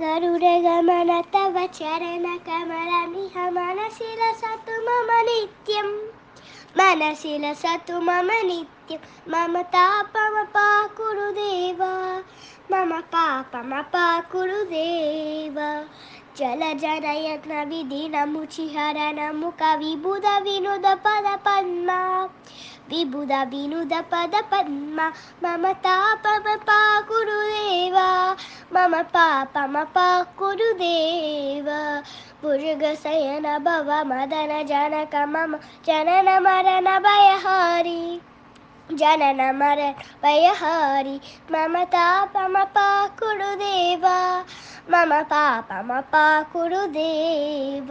गरुडगमन तव चरणकमलमिह मनसि लसतु मम नित्यम्। मनसि लसतु मम नित्यं मम तापमपाकुरुदेव। मम पापमपाकुरुदेव విబుధ వినుద పద పద్మ मम తాపమ పాకురుదేవా మమ పాపమ పాకురుదేవా भुजगशयन भव मदन जनक मम जनन मरण भयहारी जनन मरण भयहारी मम तापमपाकुरुदे मम पापमप कुरुदेव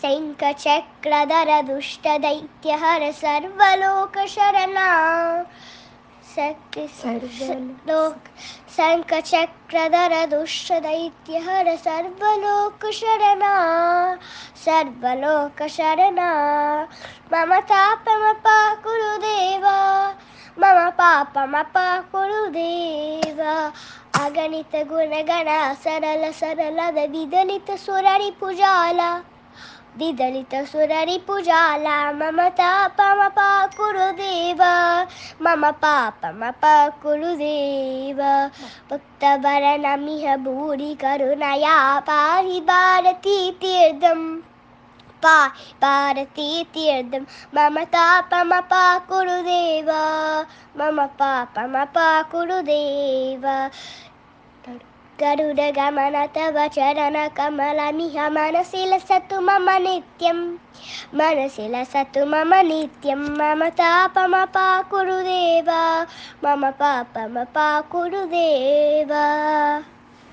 शङ्खचक्रधरदुष्टदैत्यहर सर्वलोकशरणा लोक शङ्खचक्रधर दुष्टदैत्यहर सर्वलोकशरणा सर्वलोकशरणा मम तापमप कुरुदेव मम पापमप कुरुदेव अगणित गुणगण सरल सरल विदलित सुररिपुजाला विदलित सुररिपुजाला मम तापमपाकुरुदेव मम पापमपाकुरुदेव भक्तवरणमिह भूरि करुणया पाहि भारती तीर्थम्। पाहि भारती मम तापमपाकुरुदेव मम पापमपाकुरुदेव गरुडगमन तव चरणकमलमिह मनसि लसतु मम नित्यं मनसि लसतु मम नित्यं मम तापमपाकुरुदेव मम पापमपाकुरुदेव